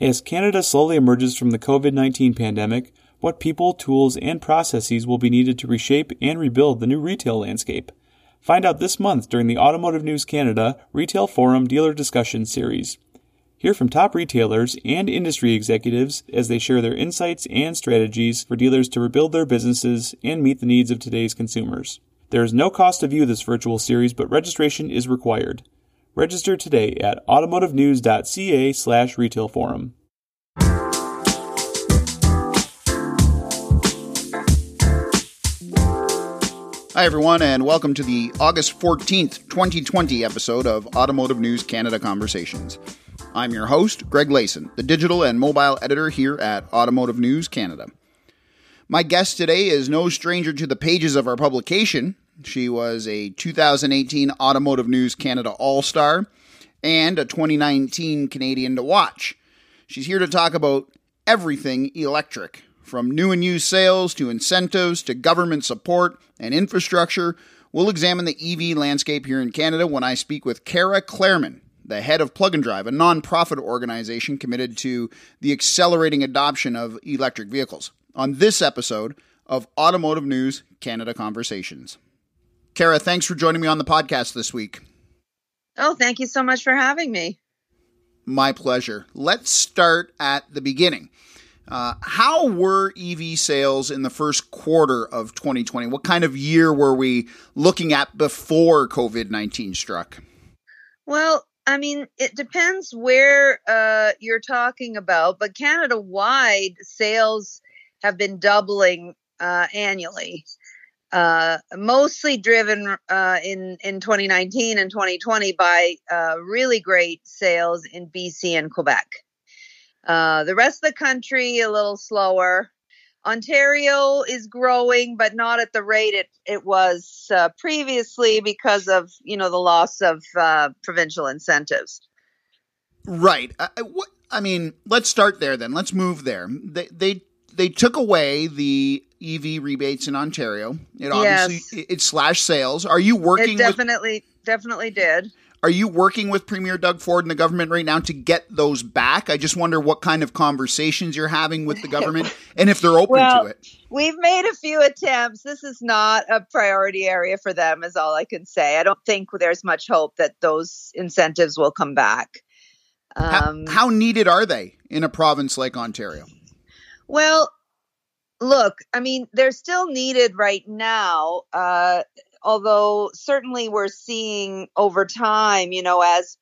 As Canada slowly emerges from the COVID 19 pandemic, what people, tools, and processes will be needed to reshape and rebuild the new retail landscape? Find out this month during the Automotive News Canada Retail Forum Dealer Discussion Series. Hear from top retailers and industry executives as they share their insights and strategies for dealers to rebuild their businesses and meet the needs of today's consumers. There is no cost to view this virtual series, but registration is required. Register today at automotivenews.ca slash retail forum. Hi, everyone, and welcome to the August 14th, 2020 episode of Automotive News Canada Conversations. I'm your host, Greg Layson, the digital and mobile editor here at Automotive News Canada. My guest today is no stranger to the pages of our publication, she was a 2018 Automotive News Canada All Star and a 2019 Canadian to Watch. She's here to talk about everything electric, from new and used sales to incentives to government support and infrastructure. We'll examine the EV landscape here in Canada when I speak with Cara Clairman, the head of Plug and Drive, a nonprofit organization committed to the accelerating adoption of electric vehicles, on this episode of Automotive News Canada Conversations. Cara, thanks for joining me on the podcast this week. Oh, thank you so much for having me. My pleasure. Let's start at the beginning. Uh, how were EV sales in the first quarter of 2020? What kind of year were we looking at before COVID 19 struck? Well, I mean, it depends where uh, you're talking about, but Canada wide sales have been doubling uh, annually uh, mostly driven uh, in in 2019 and 2020 by uh, really great sales in BC and Quebec. Uh, the rest of the country a little slower. Ontario is growing, but not at the rate it it was uh, previously because of you know the loss of uh, provincial incentives. Right. I, what, I mean, let's start there then. Let's move there. They they they took away the EV rebates in Ontario. It obviously yes. it, it slashed sales. Are you working? It definitely with, definitely did. Are you working with Premier Doug Ford and the government right now to get those back? I just wonder what kind of conversations you're having with the government and if they're open well, to it. We've made a few attempts. This is not a priority area for them, is all I can say. I don't think there's much hope that those incentives will come back. Um, how, how needed are they in a province like Ontario? Well, look, I mean, they're still needed right now. Uh, although certainly we're seeing over time, you know, as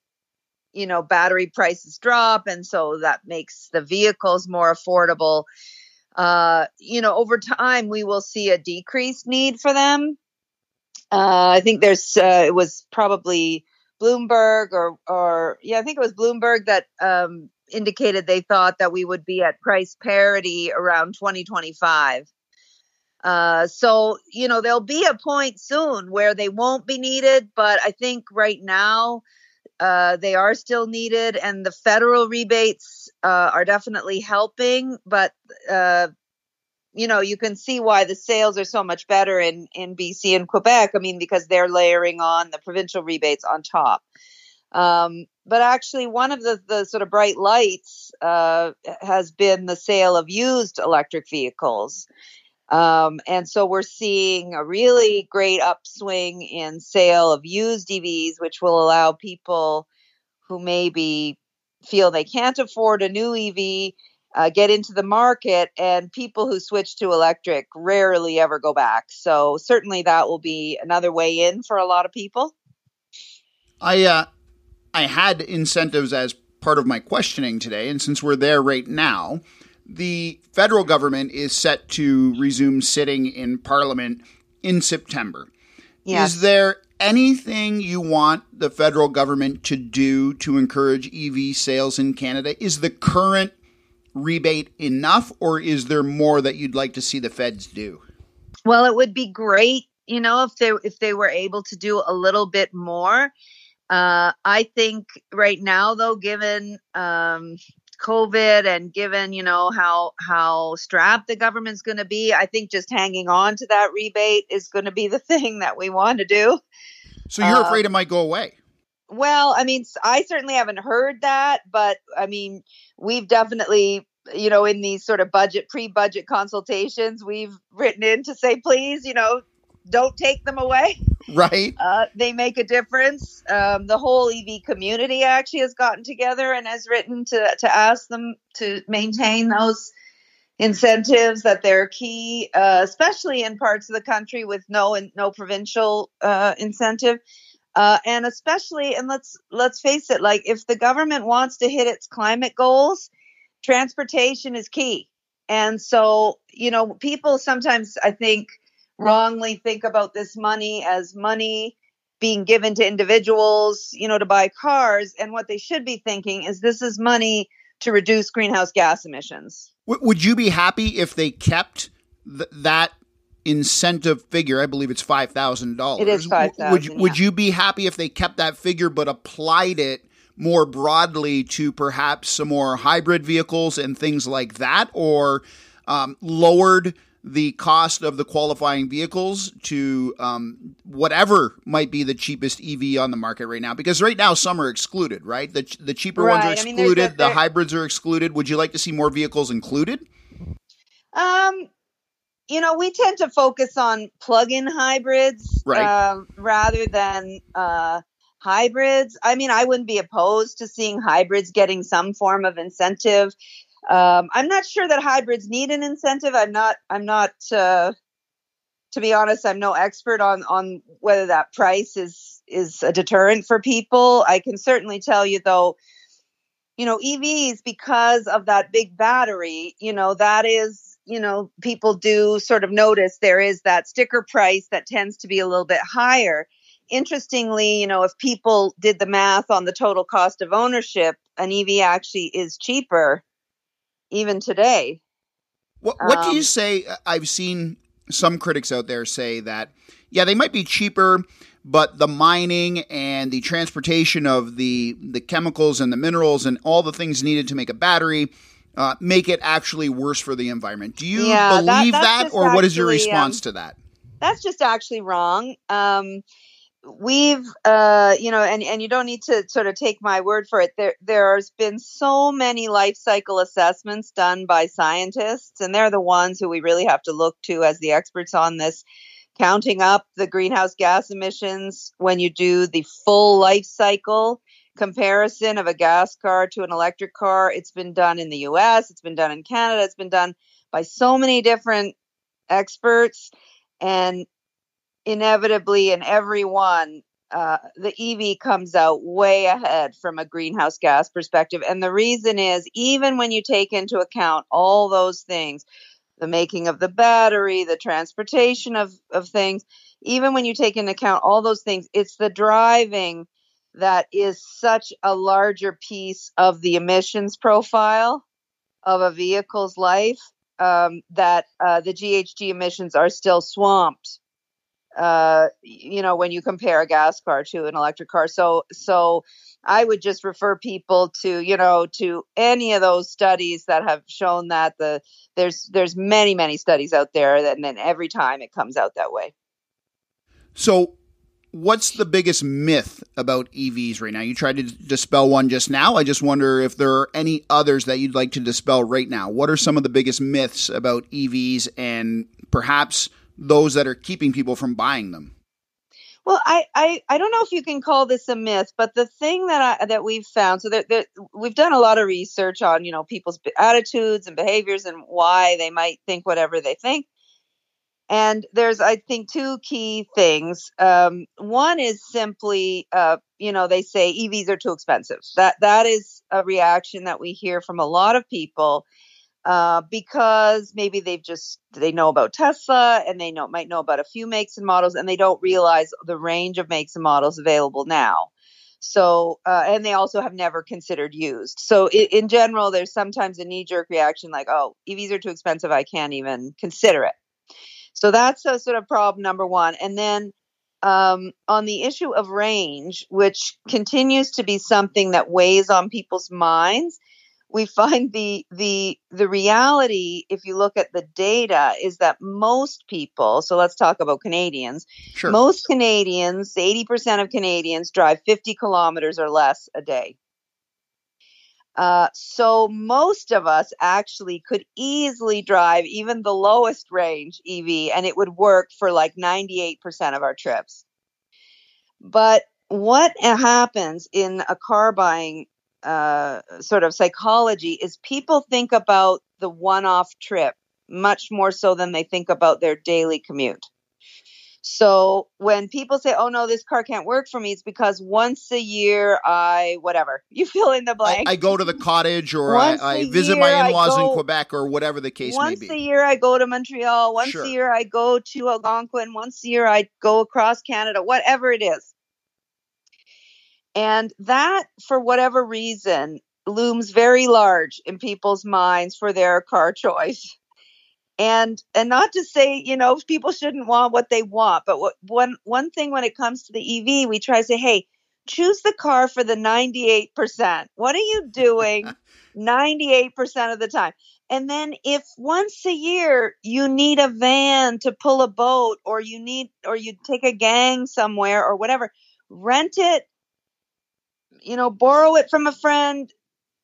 you know, battery prices drop, and so that makes the vehicles more affordable. Uh, you know, over time we will see a decreased need for them. Uh, I think there's uh, it was probably Bloomberg or or yeah, I think it was Bloomberg that um, indicated they thought that we would be at price parity around 2025. Uh, so, you know, there'll be a point soon where they won't be needed, but I think right now uh, they are still needed, and the federal rebates uh, are definitely helping. But uh, you know, you can see why the sales are so much better in in BC and Quebec. I mean, because they're layering on the provincial rebates on top. Um, but actually, one of the, the sort of bright lights uh, has been the sale of used electric vehicles. Um, and so we're seeing a really great upswing in sale of used EVs, which will allow people who maybe feel they can't afford a new EV uh, get into the market, and people who switch to electric rarely ever go back. So certainly that will be another way in for a lot of people. I uh, I had incentives as part of my questioning today, and since we're there right now, the federal government is set to resume sitting in Parliament in September. Yes. Is there anything you want the federal government to do to encourage EV sales in Canada? Is the current rebate enough, or is there more that you'd like to see the feds do? Well, it would be great, you know, if they if they were able to do a little bit more. Uh, I think right now, though, given um, COVID and given you know how how strapped the government's going to be, I think just hanging on to that rebate is going to be the thing that we want to do. So you're uh, afraid it might go away? well, I mean, I certainly haven't heard that, but I mean, we've definitely, you know, in these sort of budget, pre budget consultations, we've written in to say, please, you know, don't take them away. Right. Uh, they make a difference. Um, the whole EV community actually has gotten together and has written to, to ask them to maintain those incentives that they're key, uh, especially in parts of the country with no no provincial uh, incentive. Uh, and especially, and let's let's face it, like if the government wants to hit its climate goals, transportation is key. And so, you know, people sometimes I think wrongly think about this money as money being given to individuals, you know, to buy cars. And what they should be thinking is this is money to reduce greenhouse gas emissions. would you be happy if they kept th- that incentive figure? I believe it's five thousand dollars. It is five thousand. Would yeah. Would you be happy if they kept that figure but applied it more broadly to perhaps some more hybrid vehicles and things like that, or um, lowered? The cost of the qualifying vehicles to um, whatever might be the cheapest EV on the market right now. Because right now some are excluded, right? The the cheaper right. ones are I mean, excluded. a, the hybrids are excluded. Would you like to see more vehicles included? Um, you know, we tend to focus on plug-in hybrids right. uh, rather than uh, hybrids. I mean, I wouldn't be opposed to seeing hybrids getting some form of incentive. Um, I'm not sure that hybrids need an incentive. I'm not. I'm not. Uh, to be honest, I'm no expert on on whether that price is is a deterrent for people. I can certainly tell you though, you know, EVs because of that big battery. You know, that is. You know, people do sort of notice there is that sticker price that tends to be a little bit higher. Interestingly, you know, if people did the math on the total cost of ownership, an EV actually is cheaper even today. What, what um, do you say? I've seen some critics out there say that, yeah, they might be cheaper, but the mining and the transportation of the the chemicals and the minerals and all the things needed to make a battery uh, make it actually worse for the environment. Do you yeah, believe that, that, or actually, what is your response um, to that? That's just actually wrong. Um, we've uh you know and and you don't need to sort of take my word for it. There there's been so many life cycle assessments done by scientists and they're the ones who we really have to look to as the experts on this counting up the greenhouse gas emissions when you do the full life cycle comparison of a gas car to an electric car. It's been done in the US it's been done in Canada it's been done by so many different experts and inevitably in every one, uh, the EV comes out way ahead from a greenhouse gas perspective. And the reason is even when you take into account all those things, the making of the battery, the transportation of, of things, even when you take into account all those things, it's the driving that is such a larger piece of the emissions profile of a vehicle's life um, that uh, the GHG emissions are still swamped uh, you know, when you compare a gas car to an electric car. So, so I would just refer people to, you know, to any of those studies that have shown that the there's there's many many studies out there, and then every time it comes out that way. So, what's the biggest myth about EVs right now? You tried to dispel one just now. I just wonder if there are any others that you'd like to dispel right now. What are some of the biggest myths about EVs and perhaps those that are keeping people from buying them? Well, I, I, I don't know if you can call this a myth, but the thing that I, that we've found, so that, that we've done a lot of research on, you know, people's attitudes and behaviors and why they might think whatever they think. And there's, I think, two key things. Um, one is simply, uh, you know, they say EVs are too expensive. That that is a reaction that we hear from a lot of people uh, because maybe they've just they know about Tesla and they know might know about a few makes and models and they don't realize the range of makes and models available now. So uh, and they also have never considered used. So in, in general, there's sometimes a knee jerk reaction like, oh, EVs are too expensive, I can't even consider it. So that's a sort of problem number one. And then um, on the issue of range, which continues to be something that weighs on people's minds we find the the the reality if you look at the data is that most people so let's talk about canadians Sure. most canadians 80% of canadians drive 50 kilometers or less a day uh, so most of us actually could easily drive even the lowest range ev and it would work for like 98% of our trips but what happens in a car buying uh, sort of psychology is people think about the one off trip much more so than they think about their daily commute. So when people say, oh no, this car can't work for me, it's because once a year I, whatever, you fill in the blank. I go to the cottage or I, Once I visit my in-laws in Quebec or whatever the case may once be. a year I go to Montreal. Once Sure. a year I go to Algonquin. Once a year I go across Canada, whatever it is. And that, for whatever reason, looms very large in people's minds for their car choice. And and not to say, you know, people shouldn't want what they want, but what, one one thing when it comes to the EV, we try to say, hey, choose the car for the 98%. What are you doing 98% of the time? And then if once a year you need a van to pull a boat or you need or you take a gang somewhere or whatever, rent it, you know, borrow it from a friend,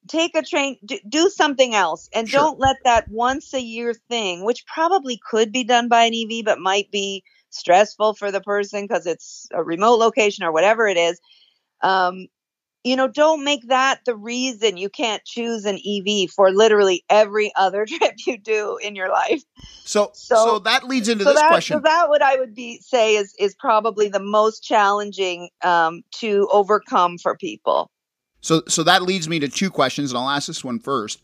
take a train, do, do something else and Sure. don't let that once a year thing, which probably could be done by an EV but might be stressful for the person because it's a remote location or whatever it is. Um, you know, don't make that the reason you can't choose an EV for literally every other trip you do in your life. So, so, So- that leads into so this that, question. So that what I would be say is is probably the most challenging um, to overcome for people. So, so that leads me to two questions, and I'll ask this one first.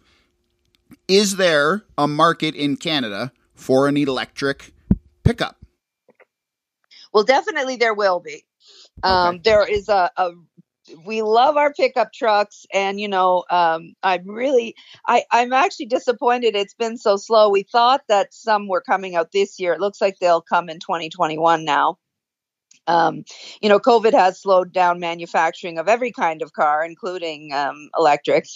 Is there a market in Canada for an electric pickup? Well, definitely there will be. Um, Okay. There is a, a we love our pickup trucks, and you know, um, I'm really I I'm actually disappointed it's been so slow. We thought that some were coming out this year. It looks like they'll come in 2021 now. Um, you know, COVID has slowed down manufacturing of every kind of car, including um, electric.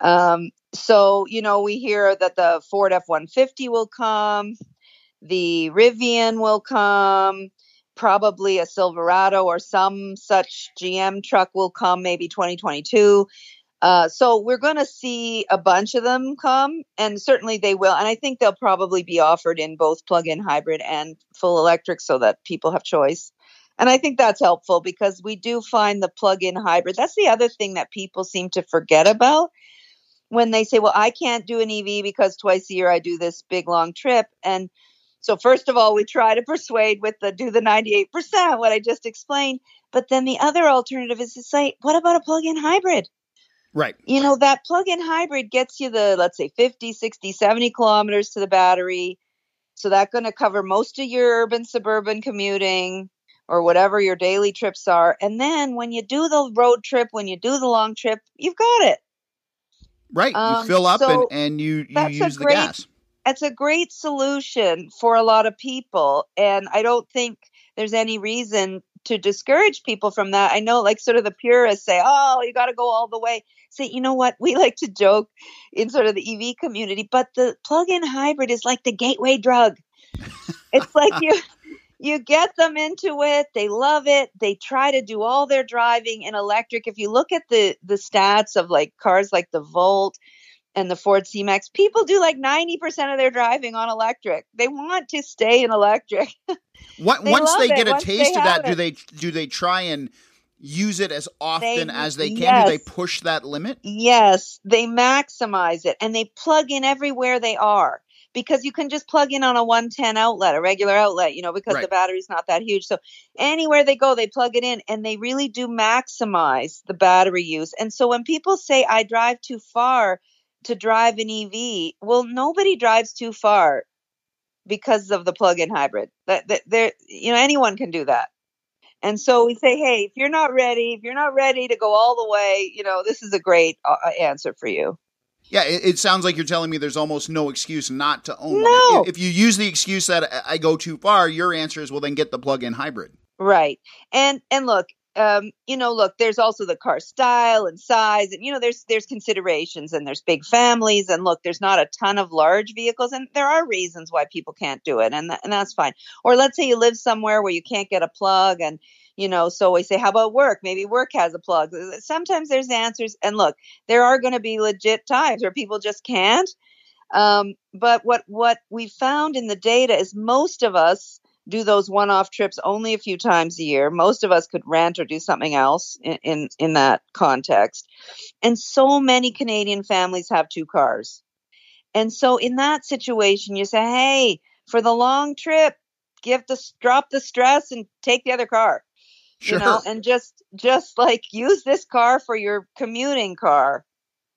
Um, so, you know, we hear that the Ford F 150 will come, the Rivian will come, probably a Silverado or some such GM truck will come maybe 2022. Uh, so we're going to see a bunch of them come, and certainly they will. And I think they'll probably be offered in both plug-in hybrid and full electric, so that people have choice. And I think that's helpful because we do find the plug-in hybrid. That's the other thing that people seem to forget about when they say, "Well, I can't do an EV because twice a year I do this big long trip." And so first of all, we try to persuade with the do the 98%, what I just explained. But then the other alternative is to say, what about a plug-in hybrid? Right. You know, that plug-in hybrid gets you the, let's say 50, 60, 70 kilometers to the battery. So that's going to cover most of your urban suburban commuting or whatever your daily trips are. And then when you do the road trip, when you do the long trip, you've got it. Right. you Um, fill up so and, and you, you use the great- gas. It's a great solution for a lot of people and i don't think there's any reason to discourage people from that. I know like sort of the purists say oh you got to go all the way. Say you know what? We like to joke in sort of the ev community but the plug-in hybrid is like the gateway drug. It's like you you get them into it they love it they try to do all their driving in electric. If you look at the the stats of like cars like the volt and the Ford C-Max, people do like 90% of their driving on electric. They want to stay in electric. What, They once they it. get a Once taste of that, have do they do they try and use it as often They- as they can? Do they push that limit? yes, they maximize it and they plug in everywhere they are because you can just plug in on a 110 outlet, a regular outlet, you know, because Right. the battery's not that huge. So anywhere they go, they plug it in and they really do maximize the battery use. And so when people say I drive too far to drive an EV, well, nobody drives too far because of the plug-in hybrid. That, that there, you know, anyone can do that. And so we say, hey, if you're not ready, if you're not ready to go all the way, you know, this is a great uh, answer for you. Yeah, it, it sounds like you're telling me there's almost no excuse not to own No. one. If, if you use the excuse that I- I go too far, your answer is well, then get the plug-in hybrid. Right. And and look, um, you know, look, there's also the car style and size, and you know, there's there's considerations, and there's big families, and look, there's not a ton of large vehicles, and there are reasons why people can't do it, and th- and that's fine. Or let's say you live somewhere where you can't get a plug, and you know, so we say, how about work? Maybe work has a plug. Sometimes there's answers, and look, there are going to be legit times where people just can't. Um, but what what we found in the data is most of us do those one-off trips only a few times a year. Most of us could rent or do something else in, in, in that context. And so many Canadian families have two cars. And so in that situation, you say, hey, for the long trip, give the drop the stress and take the other car. Sure. You know, and just just like use this car for your commuting car,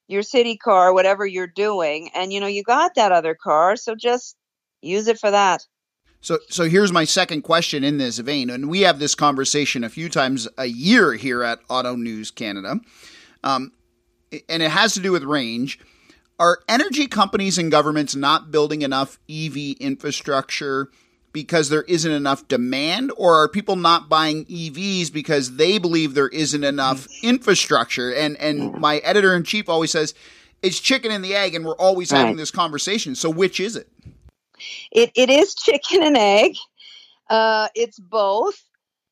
your city car, whatever you're doing. And you know, you got that other car, so just use it for that. So, so here's my second question in this vein, and we have this conversation a few times a year here at Auto News Canada, um, and it has to do with range. Are energy companies and governments not building enough EV infrastructure because there isn't enough demand, or are people not buying EVs because they believe there isn't enough infrastructure? And and my editor in chief always says it's chicken and the egg, and we're always having this conversation. So, which is it? It it is chicken and egg. Uh, it's both.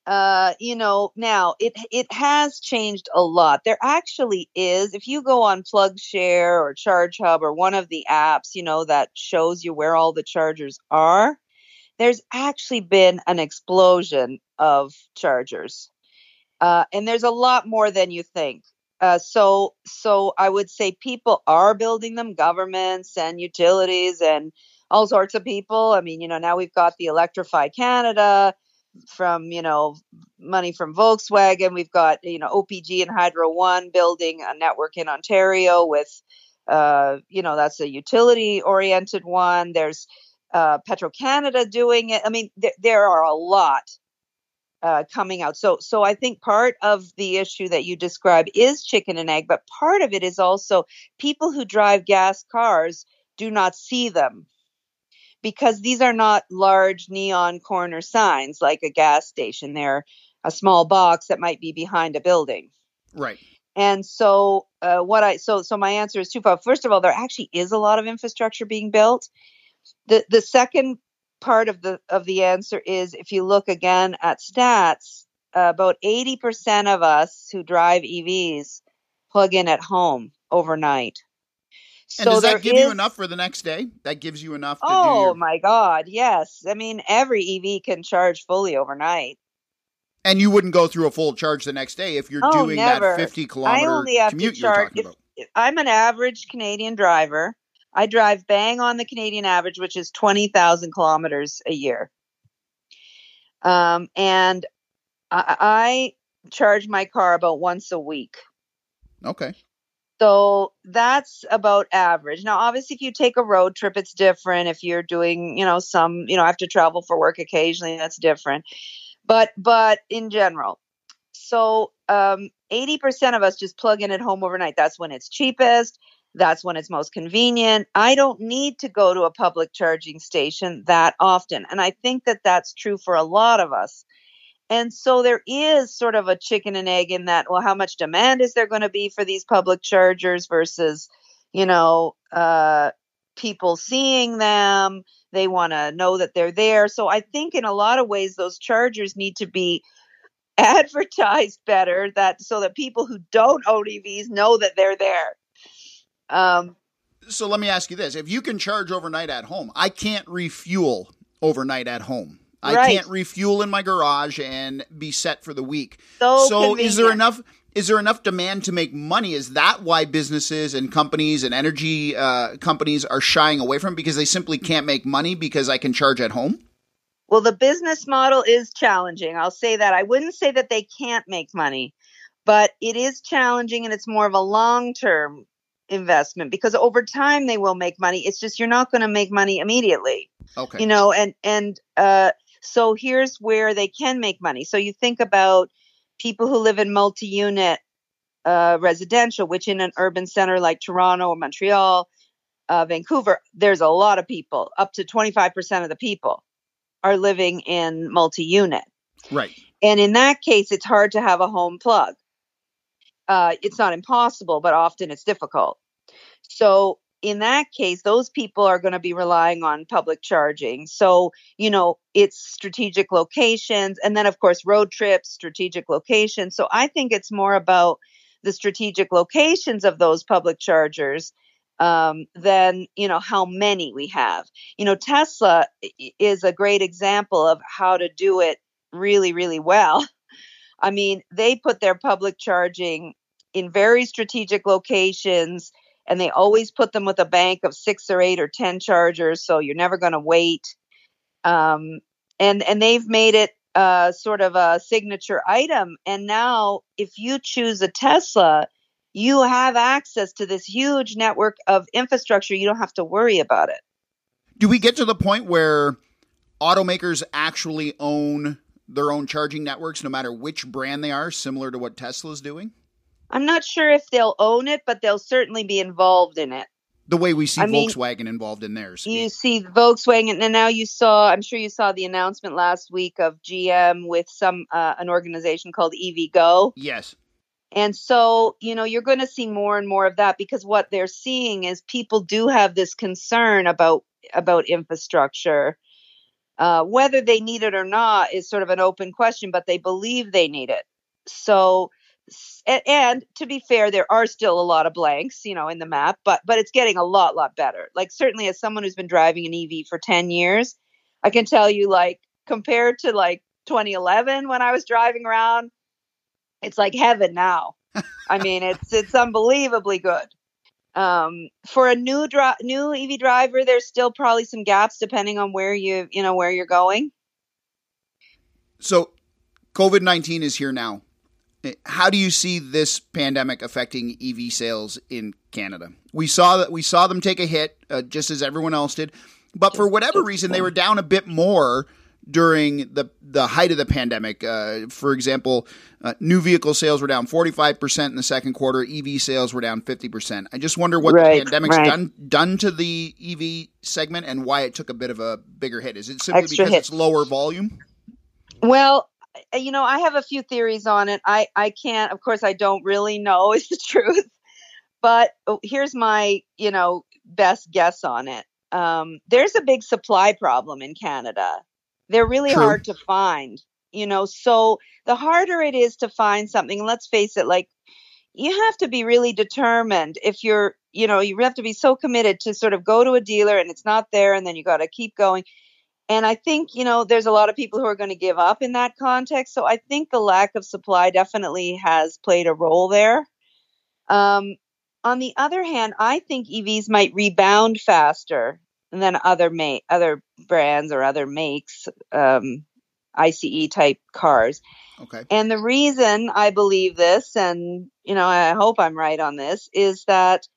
Uh, you know, now it it has changed a lot. There actually is. If you go on PlugShare or Charge Hub or one of the apps, you know that shows you where all the chargers are. There's actually been an explosion of chargers, uh, and there's a lot more than you think. Uh, so, so I would say people are building them, governments and utilities and all sorts of people. I mean, you know, now we've got the Electrify Canada from, you know, money from Volkswagen. We've got, you know, OPG and Hydro One building a network in Ontario with, uh, you know, that's a utility oriented one. There's uh, Petro Canada doing it. I mean, th- there are a lot uh, coming out. So, so I think part of the issue that you describe is chicken and egg, but part of it is also people who drive gas cars do not see them because these are not large neon corner signs like a gas station. They're a small box that might be behind a building. Right. And so, uh, what I so so my answer is twofold. First of all, there actually is a lot of infrastructure being built. The the second part of the of the answer is if you look again at stats, uh, about eighty percent of us who drive EVs plug in at home overnight. And does that give you enough for the next day? That gives you enough to do Oh your, my God, yes. I mean, every EV can charge fully overnight. and you wouldn't go through a full charge the next day if you're Oh, doing never. that 50 I kilometer only have to commute you're charge. talking If, about. I'm an average Canadian driver. I drive bang on the Canadian average, which is 20,000 kilometers a year. Um, and I, I charge my car about once a week. Okay. So that's about average. Now, obviously, if you take a road trip, it's different. If you're doing, you know, some, you know, I have to travel for work occasionally, that's different. But, but in general, so um, 80% of us just plug in at home overnight. That's when it's cheapest. That's when it's most convenient. I don't need to go to a public charging station that often. And I think that that's true for a lot of us. And so there is sort of a chicken and egg in that. Well, how much demand is there going to be for these public chargers versus, you know, uh, people seeing them? They want to know that they're there. So I think in a lot of ways, those chargers need to be advertised better that so that people who don't own EVs know that they're there. Um, So let me ask you this. If you can charge overnight at home, I can't refuel overnight at home. I can't refuel in my garage and be set for the week. so so is there enough is there enough demand to make money? Is that why businesses and companies and energy uh, companies are shying away from because they simply can't make money because I can charge at home? Well, the business model is challenging. I'll say that. I wouldn't say that they can't make money, but it is challenging and it's more of a long term investment because over time they will make money. It's just you're not going to make money immediately. Okay. You know, and and uh so here's where they can make money. So you think about people who live in multi-unit uh, residential, which in an urban center like Toronto or Montreal, uh, Vancouver, there's a lot of people. Up to 25% of the people are living in multi-unit. right. and in that case, it's hard to have a home plug. Uh, it's not impossible, but often it's difficult. So in that case, those people are going to be relying on public charging. So, you know, it's strategic locations and then, of course, road trips, strategic locations. So I think it's more about the strategic locations of those public chargers um, than, you know, how many we have. You know, Tesla is a great example of how to do it really, really well. I mean, they put their public charging in very strategic locations and they always put them with a bank of six or eight or ten chargers, so you're never going to wait. Um, and and they've made it uh, sort of a signature item. And now, if you choose a Tesla, you have access to this huge network of infrastructure. You don't have to worry about it. Do we get to the point where automakers actually own their own charging networks, no matter which brand they are, similar to what Tesla's doing? I'm not sure if they'll own it, but they'll certainly be involved in it. The way we see I Volkswagen mean, involved in theirs. You see Volkswagen, and now you saw, I'm sure you saw the announcement last week of GM with some, uh, an organization called EVgo. Yes. And so, you know, you're going to see more and more of that because what they're seeing is people do have this concern about about infrastructure. Uh, whether they need it or not is sort of an open question, but they believe they need it. So and, and, to be fair there are still a lot of blanks you know in the map but but it's getting a lot lot better. Like certainly as someone who's been driving an ev for 10 years i can tell you like compared to like 2011 when i was driving around it's like heaven now. I mean it's it's unbelievably good. Um, for a new dri- new ev driver there's still probably some gaps depending on where you you know where you're going. So covid-19 is here now how do you see this pandemic affecting EV sales in Canada? We saw that we saw them take a hit, uh, just as everyone else did, but for whatever reason, they were down a bit more during the the height of the pandemic. Uh, for example, uh, new vehicle sales were down 45% in the second quarter. EV sales were down 50%. I just wonder what right, the pandemic's right. done done to the EV segment and why it took a bit of a bigger hit. Is it simply Extra because hit. it's lower volume? Well, you know, I have a few theories on it. I I can't, of course, I don't really know is the truth, but oh, here's my you know best guess on it. Um, there's a big supply problem in Canada. They're really True. hard to find. You know, so the harder it is to find something, let's face it, like you have to be really determined if you're you know you have to be so committed to sort of go to a dealer and it's not there and then you got to keep going and I think, you know, there's a lot of people who are going to give up in that context. So I think the lack of supply definitely has played a role there. Um, on the other hand, I think EVs might rebound faster than other ma- other brands or other makes, um, ICE type cars. Okay. And the reason I believe this, and you know, I hope I'm right on this, is that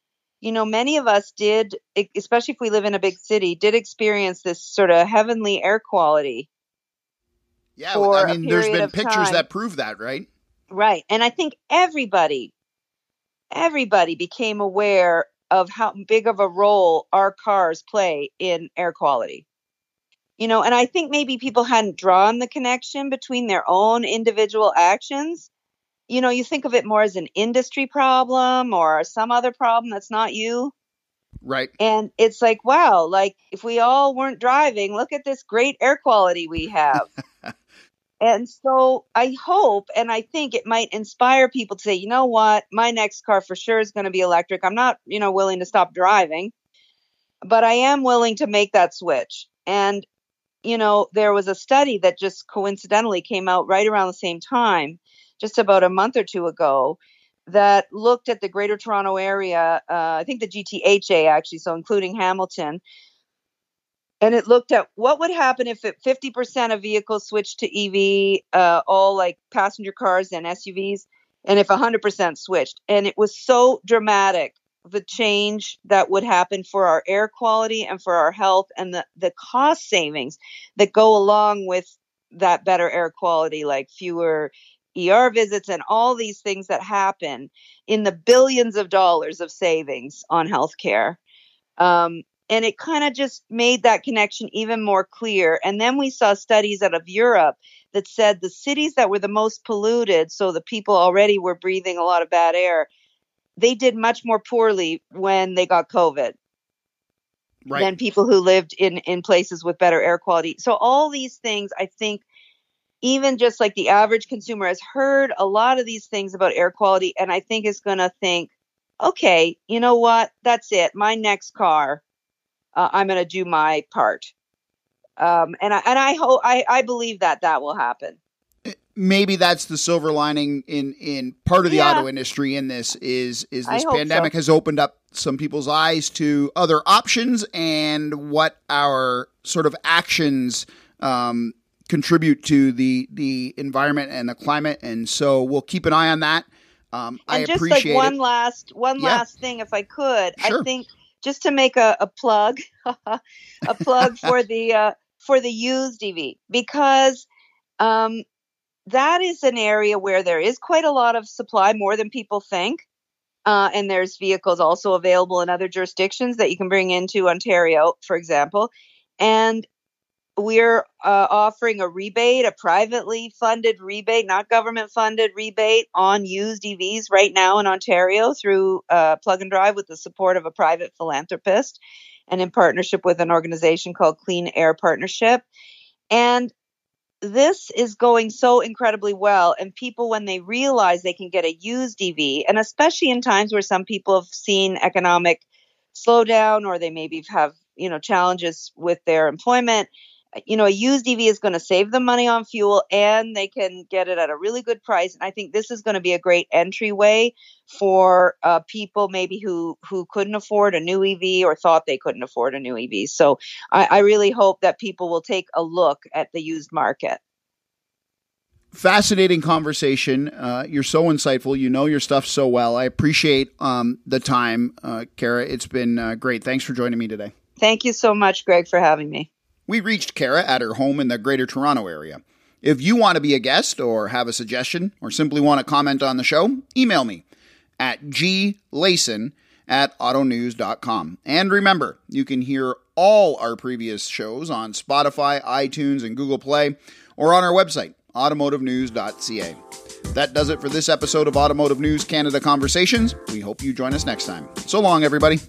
you know, many of us did, especially if we live in a big city, did experience this sort of heavenly air quality. Yeah, I mean, there's been pictures time. that prove that, right? Right. And I think everybody, everybody became aware of how big of a role our cars play in air quality. You know, and I think maybe people hadn't drawn the connection between their own individual actions you know, you think of it more as an industry problem or some other problem that's not you. Right. And it's like, wow, like if we all weren't driving, look at this great air quality we have. and so I hope and I think it might inspire people to say, you know what, my next car for sure is going to be electric. I'm not, you know, willing to stop driving, but I am willing to make that switch. And, you know, there was a study that just coincidentally came out right around the same time just about a month or two ago that looked at the Greater Toronto Area, uh, I think the GTHA actually, so including Hamilton, and it looked at what would happen if it, 50% of vehicles switched to EV, uh, all like passenger cars and SUVs, and if 100% switched. And it was so dramatic the change that would happen for our air quality and for our health and the, the cost savings that go along with that better air quality, like fewer ER visits and all these things that happen in the billions of dollars of savings on healthcare. Um, and it kind of just made that connection even more clear. And then we saw studies out of Europe that said the cities that were the most polluted, so the people already were breathing a lot of bad air, they did much more poorly when they got COVID Right. than people who lived in in places with better air quality. So all these things, I think, even just like the average consumer has heard a lot of these things about air quality, and I think is going to think, okay, you know what? That's it. My next car, uh, I'm going to do my part. Um, and I and I hope I, I believe that that will happen. maybe that's the silver lining in in part of the Yeah. auto industry in this is is I this hope so. pandemic has opened up some people's eyes to other options and what our sort of actions um, contribute to the the environment and the climate and so we'll keep an eye on that um, I And just appreciate like one it last one Yeah. last thing, if I could, Sure. I think just to make a, a plug, a plug for the uh, for the used EV because um, that is an area where there is quite a lot of supply, more than people think. Uh, and there's vehicles also available in other jurisdictions that you can bring into Ontario, for example. And we're uh, offering a rebate, a privately funded rebate, not government funded rebate on used EVs right now in Ontario through uh, Plug and Drive with the support of a private philanthropist and in partnership with an organization called Clean Air Partnership. And this is going so incredibly well. And people, when they realize they can get a used EV, and especially in times where some people have seen economic slowdown or they maybe have, you know, challenges with their employment, you know, a used EV is going to save them money on fuel and they can get it at a really good price. And I think this is going to be a great entryway for uh, people maybe who who couldn't afford a new EV or thought they couldn't afford a new EV. So I, I really hope that people will take a look at the used market. fascinating conversation uh, you're so insightful you know your stuff so well I appreciate um, the time uh, Cara it's been uh, great thanks for joining me today Thank you so much, Greg, for having me. We reached Cara at her home in the Greater Toronto area. If you want to be a guest or have a suggestion or simply want to comment on the show, email me at glayson at autonews.com. And remember, you can hear all our previous shows on Spotify, iTunes, and Google Play, or on our website, automotivenews.ca. That does it for this episode of Automotive News Canada Conversations. We hope you join us next time. So long, everybody.